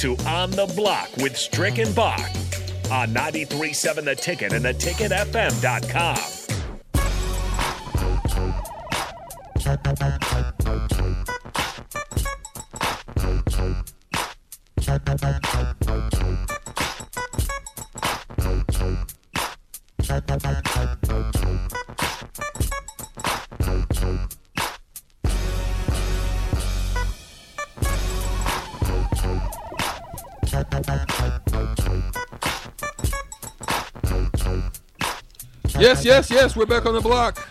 to On the Block with Strick and Bach on 93.7 The Ticket and theticketfm.com. Yes, yes, yes. We're back on the block.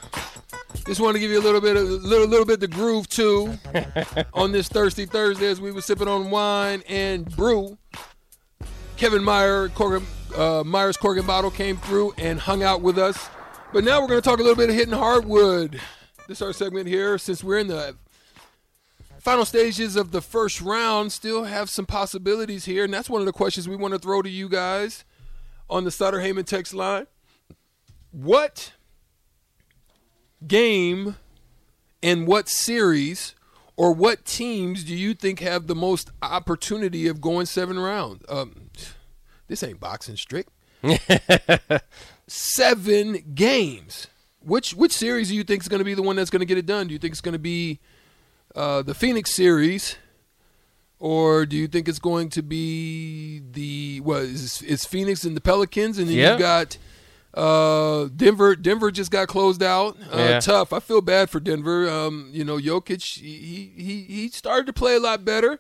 Just want to give you a little bit, of, little, little bit the groove too, on this thirsty Thursday as we were sipping on wine and brew. Kevin Meyer, Corgan, uh, Myers Corgan Bottle came through and hung out with us. But now we're going to talk a little bit of hitting hardwood. This is our segment here. Since we're in the final stages of the first round, still have some possibilities here, and that's one of the questions we want to throw to you guys on the Sutter Heyman text line. What game and what series or what teams do you think have the most opportunity of going seven rounds? Um, this ain't boxing Strick. seven games. Which which series do you think is going to be the one that's going to get it done? Do you think it's going to be uh, the Phoenix series, or do you think it's going to be the what is it's Phoenix and the Pelicans, and then Yeah. you got uh, Denver. Denver just got closed out. Uh, Yeah. Tough. I feel bad for Denver. Um, you know, Jokic. He he he started to play a lot better,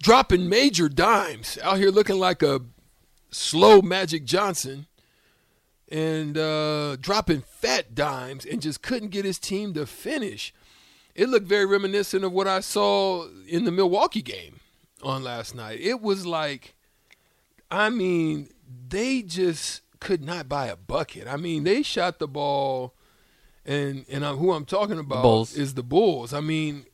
dropping major dimes out here, looking like a slow Magic Johnson and uh, dropping fat dimes and just couldn't get his team to finish. It looked very reminiscent of what I saw in the Milwaukee game on last night. It was like, I mean, they just could not buy a bucket. I mean, they shot the ball, and and I'm, who I'm talking about Bulls. is the Bulls. I mean,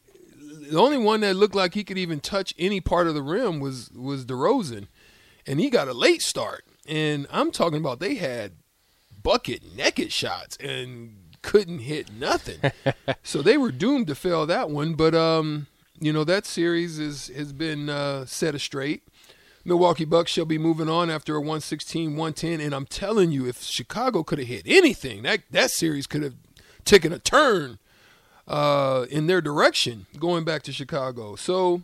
the only one that looked like he could even touch any part of the rim was was DeRozan, and he got a late start. And I'm talking about they had bucket naked shots and couldn't hit nothing. so they were doomed to fail that one. But um, you know that series is has been uh, set straight. Milwaukee Bucks shall be moving on after a 116-110, and I'm telling you, if Chicago could have hit anything, that that series could have taken a turn uh, in their direction going back to Chicago. So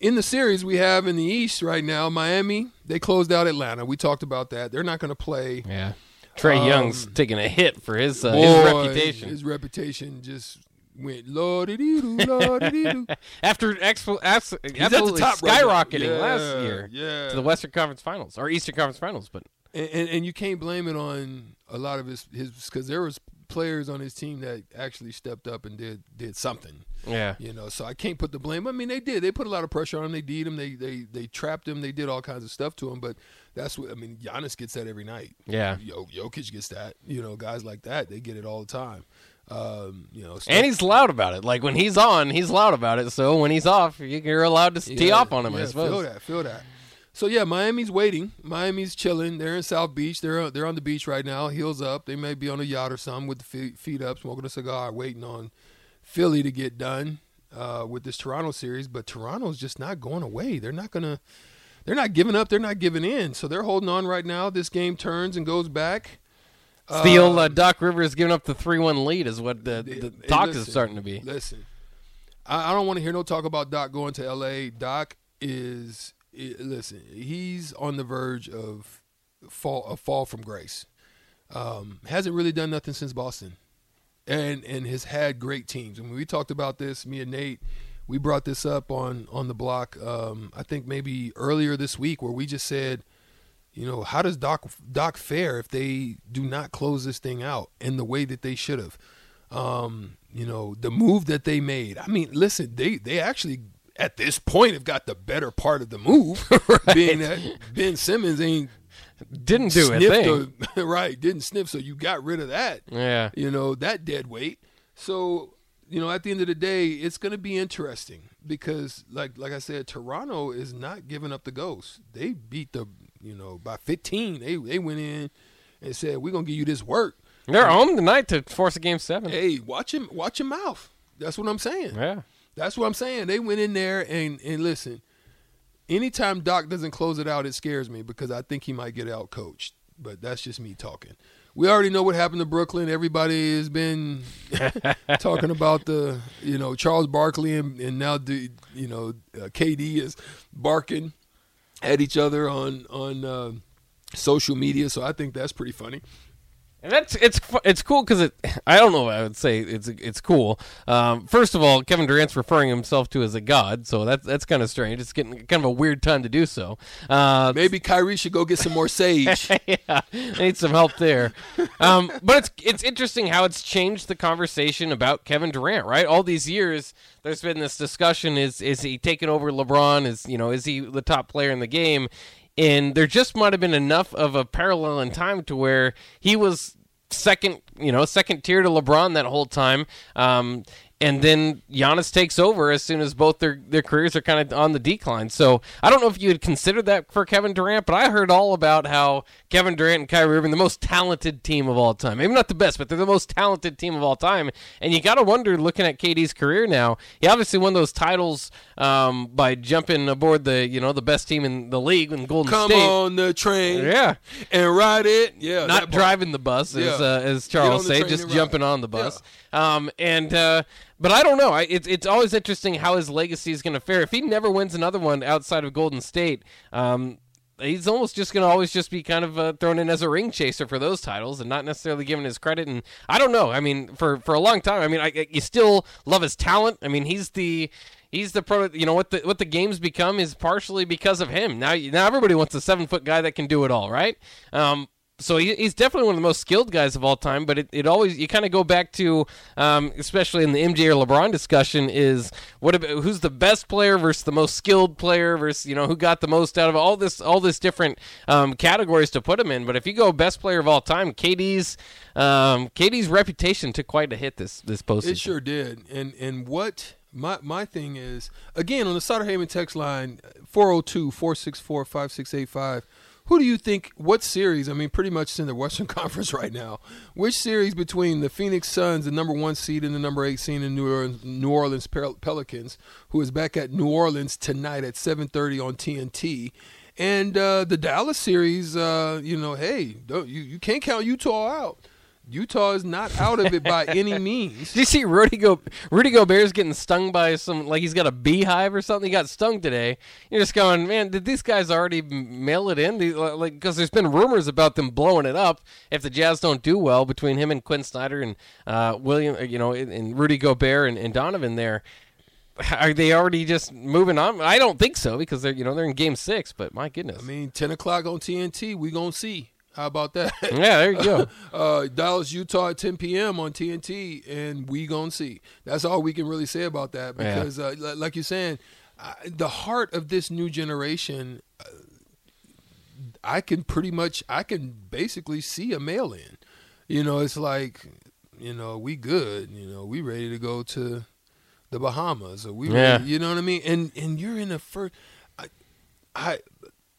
in the series we have in the East right now, Miami they closed out Atlanta. We talked about that. They're not going to play. Yeah. Trey Um, Young's taking a hit for his uh, Boy, his reputation His reputation just went lordy doo lordy doo. after expo- abs- at the absolutely top right now. skyrocketing Yeah, last year yeah. to the Western Conference Finals or Eastern Conference Finals. But and, and and you can't blame it on a lot of his his because there was players on his team that actually stepped up and did did something. yeah, You know, so I can't put the blame. I mean, they did. They put a lot of pressure on him. They beat him. They they they trapped him. They did all kinds of stuff to him. But that's what I mean. Giannis gets that every night. yeah, Yo, Jokic gets that. You know, guys like that, they get it all the time. Um, you know, and he's loud about it. Like when he's on, he's loud about it. So when he's off, you- you're allowed to tee Yeah, off on him. yeah, I suppose. Feel that. Feel that. So yeah, Miami's waiting. Miami's chilling. They're in South Beach. They're they're on the beach right now, heels up. They may be on a yacht or something with the feet, feet up, smoking a cigar, waiting on Philly to get done uh, with this Toronto series. But Toronto's just not going away. They're not gonna. They're not giving up. They're not giving in. So they're holding on right now. This game turns and goes back. Steel uh, Doc Rivers giving up the three-one lead is what the, the Hey, talk is starting to be. Listen, I, I don't want to hear no talk about Doc going to L.A. Doc is i- listen. He's on the verge of fall a fall from grace. Um, hasn't really done nothing since Boston, and and has had great teams. And when we talked about this, me and Nate, we brought this up on on the block. Um, I think maybe earlier this week, where we just said. You know, how does Doc Doc fare if they do not close this thing out in the way that they should have? Um, you know, the move that they made. I mean, listen, they they actually at this point have got the better part of the move, being that Ben Simmons ain't Didn't do a thing. right, didn't sniff, so you got rid of that. Yeah. You know, that dead weight. So, you know, at the end of the day, it's going to be interesting because, like, like I said, Toronto is not giving up the ghost. They beat the, you know, by 15. They they went in and said, "We're gonna give you this work." They're home tonight to force a game seven. Hey, watch him, watch your mouth. That's what I'm saying. Yeah. That's what I'm saying. They went in there and and listen. anytime Doc doesn't close it out, it scares me because I think he might get out coached. But that's just me talking. We already know what happened to Brooklyn. Everybody has been talking about the, you know, Charles Barkley and, and now the, you know, uh, KD is barking at each other on on uh, social media. So I think that's pretty funny. And that's it's it's cool because it. I don't know. what I would say it's it's cool. Um, first of all, Kevin Durant's referring himself to as a god, so that's that's kind of strange. It's getting kind of a weird time to do so. Uh, Maybe Kyrie should go get some more sage. yeah, need some help there. Um, but it's it's interesting how it's changed the conversation about Kevin Durant. Right, all these years, there's been this discussion: is is he taking over LeBron? Is you know is he the top player in the game? And there just might have been enough of a parallel in time to where he was second, you know, second tier to LeBron that whole time. Um, and then Giannis takes over as soon as both their, their careers are kind of on the decline. So I don't know if you had considered that for Kevin Durant, but I heard all about how Kevin Durant and Kyrie Irving, the most talented team of all time. Maybe not the best, but they're the most talented team of all time. And you got to wonder, looking at KD's career now, he obviously won those titles um, by jumping aboard the you know the best team in the league in Golden Come State. Come on the train Yeah, and ride it. Yeah, not driving the bus as uh, as Charles say, just jumping on the bus. Um, and uh, but I don't know. I, it's it's always interesting how his legacy is going to fare. If he never wins another one outside of Golden State, um, he's almost just going to always just be kind of uh, thrown in as a ring chaser for those titles and not necessarily given his credit. And I don't know. I mean, for for a long time, I mean, I, I- you still love his talent. I mean, he's the He's the pro. You know what the what the games become is partially because of him. Now, now everybody wants a seven foot guy that can do it all, right? Um, so he, he's definitely one of the most skilled guys of all time. But it, it always you kind of go back to, um, especially in the MJ or LeBron discussion, is what about who's the best player versus the most skilled player versus you know who got the most out of all this all this different um, categories to put him in. But if you go best player of all time, KD's um, KD's reputation took quite a hit this this postseason. It sure did. And and what my my thing is again on the Sutter Heyman text line 402-464-5685. Who do you think what series? I mean pretty much it's in the Western Conference right now. Which series between the Phoenix Suns, the number 1 seed and the number 8 seed in New Orleans, New Orleans Pel- Pelicans, who is back at New Orleans tonight at 7:30 on TNT. And uh, the Dallas series, uh, you know, hey, you, you can't count Utah out. Utah is not out of it by any means. Did you see Rudy Go Rudy Gobert's getting stung by some like he's got a beehive or something? He got stung today. You're just going, man. Did these guys already mail it in? Like because there's been rumors about them blowing it up if the Jazz don't do well between him and Quin Snyder and uh, William, uh, you know, and, Rudy Gobert and, and Donovan there. Are they already just moving on? I don't think so because they're you know they're in Game Six. But my goodness, I mean, 10 o'clock on TNT, we going to see. How about that? yeah, there you go. uh, Dallas, Utah at 10 p.m. on TNT, and we going to see. That's all we can really say about that Yeah. because, uh, li- like you're saying, I, the heart of this new generation, uh, I can pretty much, I can basically see a mail in. You know, it's like, you know, we good. You know, we ready to go to the Bahamas, or we, Yeah. ready, you know what I mean? And and you're in the first, I, I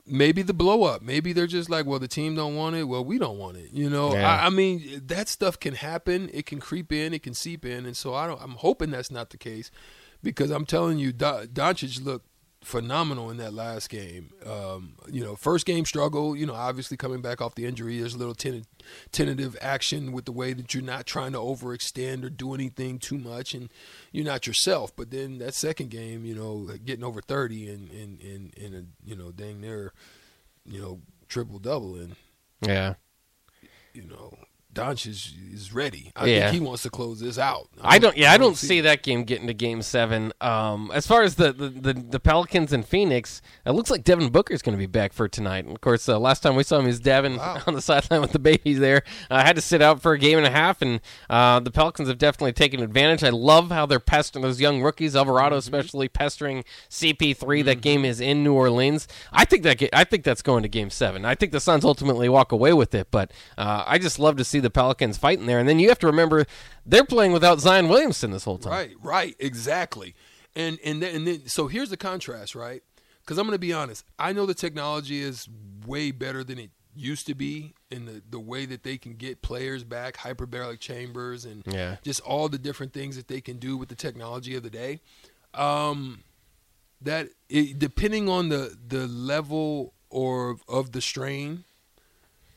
maybe the blow up. Maybe they're just like, well, the team don't want it. Well, we don't want it. You know, Yeah. I, I mean, that stuff can happen. It can creep in. It can seep in. And so I don't. I'm hoping that's not the case, because I'm telling you, Don- Doncic looked phenomenal in that last game. Um, you know, first game struggle. You know, obviously coming back off the injury, there's a little ten- tentative action with the way that you're not trying to overextend or do anything too much, and you're not yourself. But then that second game, you know, getting over 30 and and and, and a, you know, dang near, you know, triple double, and Yeah. you know, Doncic is ready. I Yeah. think he wants to close this out. I don't. Yeah, I don't see that game getting to Game Seven. Um, as far as the, the, the, the Pelicans and Phoenix, it looks like Devin Booker's going to be back for tonight. And of course, uh, last time we saw him, he was dabbing Wow. on the sideline with the babies. there. I had to sit out for a game and a half, and uh, the Pelicans have definitely taken advantage. I love how they're pestering those young rookies, Alvarado Mm-hmm. especially pestering CP3. That game is in New Orleans. I think that I think that's going to Game Seven. I think the Suns ultimately walk away with it, but uh, I just love to see the Pelicans fighting there. And then you have to remember they're playing without Zion Williamson this whole time. Right, right, exactly. And and then, and then so here's the contrast, right? Because I'm going to be honest. I know the technology is way better than it used to be in the, the way that they can get players back, hyperbaric chambers, and Yeah. just all the different things that they can do with the technology of the day. Um, that it, depending on the the level or of the strain,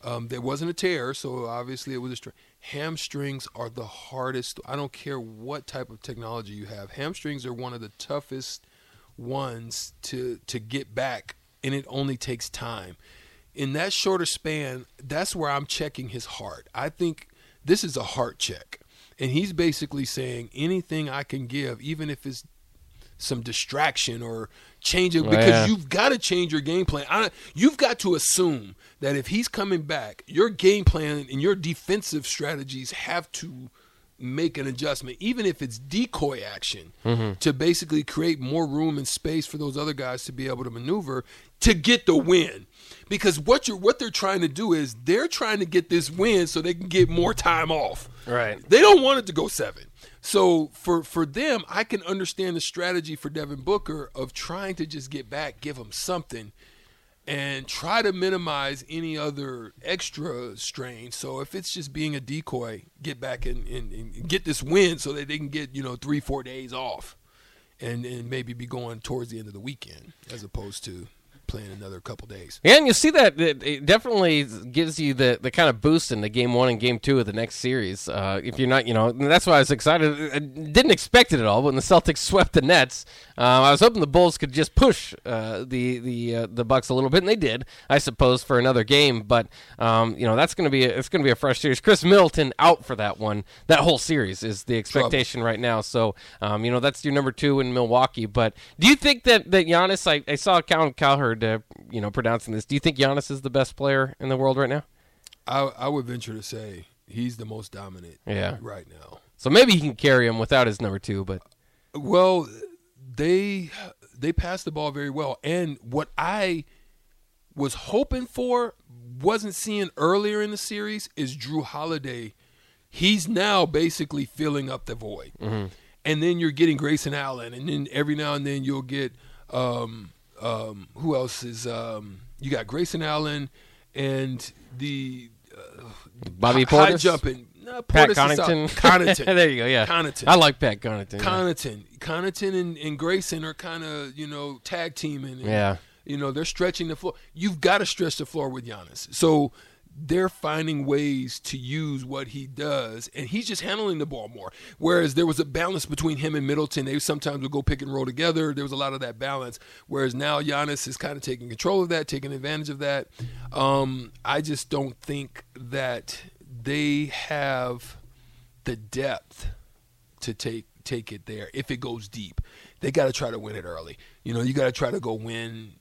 um, there wasn't a tear, so obviously it was a strain. Hamstrings are the hardest. I don't care what type of technology you have. Hamstrings are one of the toughest ones to to get back, and it only takes time. In that shorter span, that's where I'm checking his heart. I think this is a heart check, and he's basically saying anything I can give, even if it's some distraction or changing because yeah. you've got to change your game plan. I, you've got to assume that if he's coming back, your game plan and your defensive strategies have to make an adjustment, even if it's decoy action, mm-hmm. to basically create more room and space for those other guys to be able to maneuver to get the win. Because what you're what they're trying to do is they're trying to get this win so they can get more time off. Right. They don't want it to go seven. So for for them, I can understand the strategy for Devin Booker of trying to just get back, give him something, and try to minimize any other extra strain. So if it's just being a decoy, get back and, and, and get this win so that they can get you know three four days off, and and maybe be going towards the end of the weekend as opposed to playing another couple days. Yeah, and you see that it, it definitely gives you the, the kind of boost in the game one and game two of the next series. Uh, if you're not, you know, that's why I was excited. I didn't expect it at all. When the Celtics swept the Nets, uh, I was hoping the Bulls could just push uh, the the uh, the Bucks a little bit, and they did, I suppose, for another game. But um, you know, that's going to be a, it's going to be a fresh series. Khris Middleton out for that one. That whole series is the expectation right now. So um, you know, that's your number two in Milwaukee. But do you think that that Giannis? I, I saw Cal Cowherd uh, you know, pronouncing this. Do you think Giannis is the best player in the world right now? I, I would venture to say he's the most dominant Yeah. right now. So maybe he can carry him without his number two, but Well, they they passed the ball very well, and what I was hoping for wasn't seeing earlier in the series is Jrue Holiday. He's now basically filling up the void, and then you're getting Grayson Allen, and then every now and then you'll get um, um, who else is um, you got Grayson Allen and the Bobby high jumping. No, Pat Portis. Connaughton, Connaughton. there you go. Yeah, Connaughton. I like Pat Connaughton. yeah. Connaughton, Connaughton, and, and Grayson are kind of you know tag teaming. And, Yeah. you know they're stretching the floor. You've got to stretch the floor with Giannis. So they're finding ways to use what he does, and he's just handling the ball more. Whereas there was a balance between him and Middleton. They sometimes would go pick and roll together. There was a lot of that balance. Whereas now Giannis is kind of taking control of that, taking advantage of that. Um, I just don't think that they have the depth to take take it there if it goes deep. They got to try to win it early. You know, you got to try to go win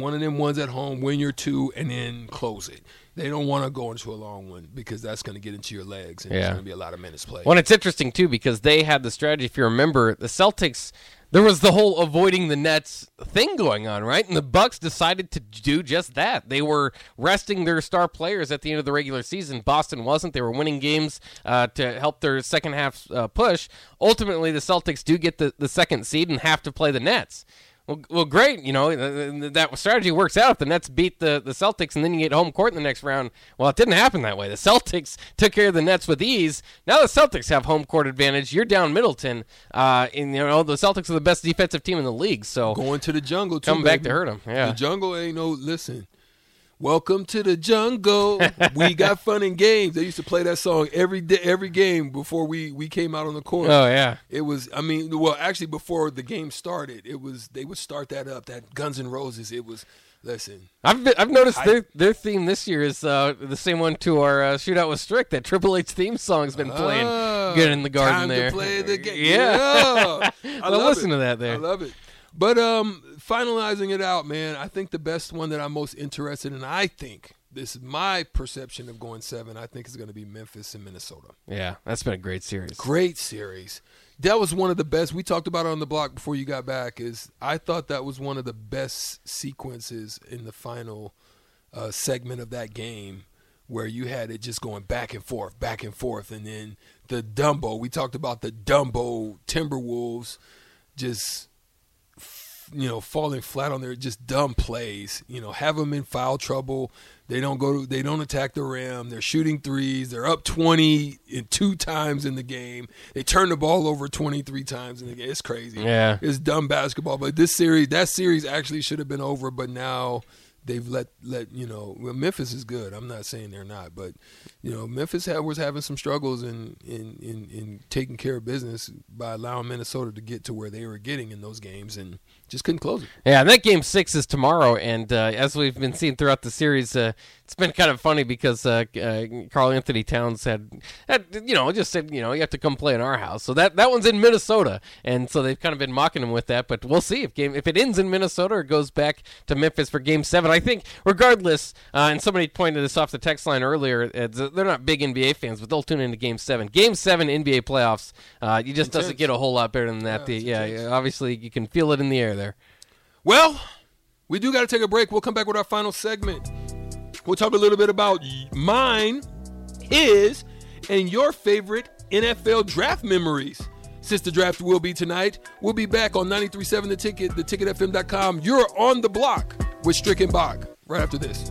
one of them ones at home, win your two, and then close it. They don't want to go into a long one because that's going to get into your legs and there's Yeah. going to be a lot of minutes played. Well, it's interesting too because they had the strategy. If you remember, the Celtics, there was the whole avoiding the Nets thing going on, right? And the Bucks decided to do just that. They were resting their star players at the end of the regular season. Boston wasn't. They were winning games uh, to help their second half uh, push. Ultimately, the Celtics do get the, the second seed and have to play the Nets. Well, well, great. You know that strategy works out if the Nets beat the, the Celtics and then you get home court in the next round. Well, it didn't happen that way. The Celtics took care of the Nets with ease. Now the Celtics have home court advantage. You're down Middleton, uh, and you know the Celtics are the best defensive team in the league. So going to the jungle too. Coming back to hurt them. yeah. the jungle ain't no listen. Welcome to the jungle. we got fun and games. They used to play that song every day, every game before we we came out on the court. oh yeah, It was, I mean, well, actually, before the game started, it was they would start that up. That Guns N' Roses. It was, listen, I've been, I've noticed I- their their theme this year is uh, the same one to our uh, shootout with Strick. That Triple H theme song's been playing Ah, good in the garden time there. To play the game. Yeah. I Well, love listen it. to that there. I love it. But um, finalizing it out, man. I think the best one that I'm most interested in. I think this is my perception of going seven. I think is going to be Memphis and Minnesota. Yeah, that's been a great series. Great series. That was one of the best. We talked about it on the block before you got back. Is I thought that was one of the best sequences in the final uh, segment of that game, where you had it just going back and forth, back and forth, and then the Dumbo. We talked about the Dumbo Timberwolves just you know, falling flat on their just dumb plays. You know, have them in foul trouble. They don't go. To, they don't attack the rim. They're shooting threes. They're up twenty in two times in the game. They turn the ball over twenty three times in the game. It's crazy. Yeah. it's dumb basketball. But this series, that series actually should have been over. But now they've let let you know. Well, Memphis is good. I'm not saying they're not, but you know, Memphis had, was having some struggles in, in in in taking care of business by allowing Minnesota to get to where they were getting in those games and just couldn't close it. Yeah, and that game six is tomorrow, and uh, as we've been seeing throughout the series, uh, it's been kind of funny because uh, uh, Karl-Anthony Towns had, had, you know, just said, you know, you have to come play in our house. So that that one's in Minnesota, and so they've kind of been mocking him with that. But we'll see if game if it ends in Minnesota or goes back to Memphis for Game Seven. I think regardless, uh, and somebody pointed this off the text line earlier. they're not big NBA fans, but they'll tune into Game Seven. Game Seven NBA playoffs. Uh, you just Intense. doesn't get a whole lot better than that. Yeah, The- yeah, yeah, obviously you can feel it in the air there. Well, we do got to take a break. We'll come back with our final segment. We'll talk a little bit about mine, his, and your favorite NFL draft memories. Since the draft will be tonight, we'll be back on 93.7 The Ticket, theticketfm.com. You're on the block with Strick and Bach right after this.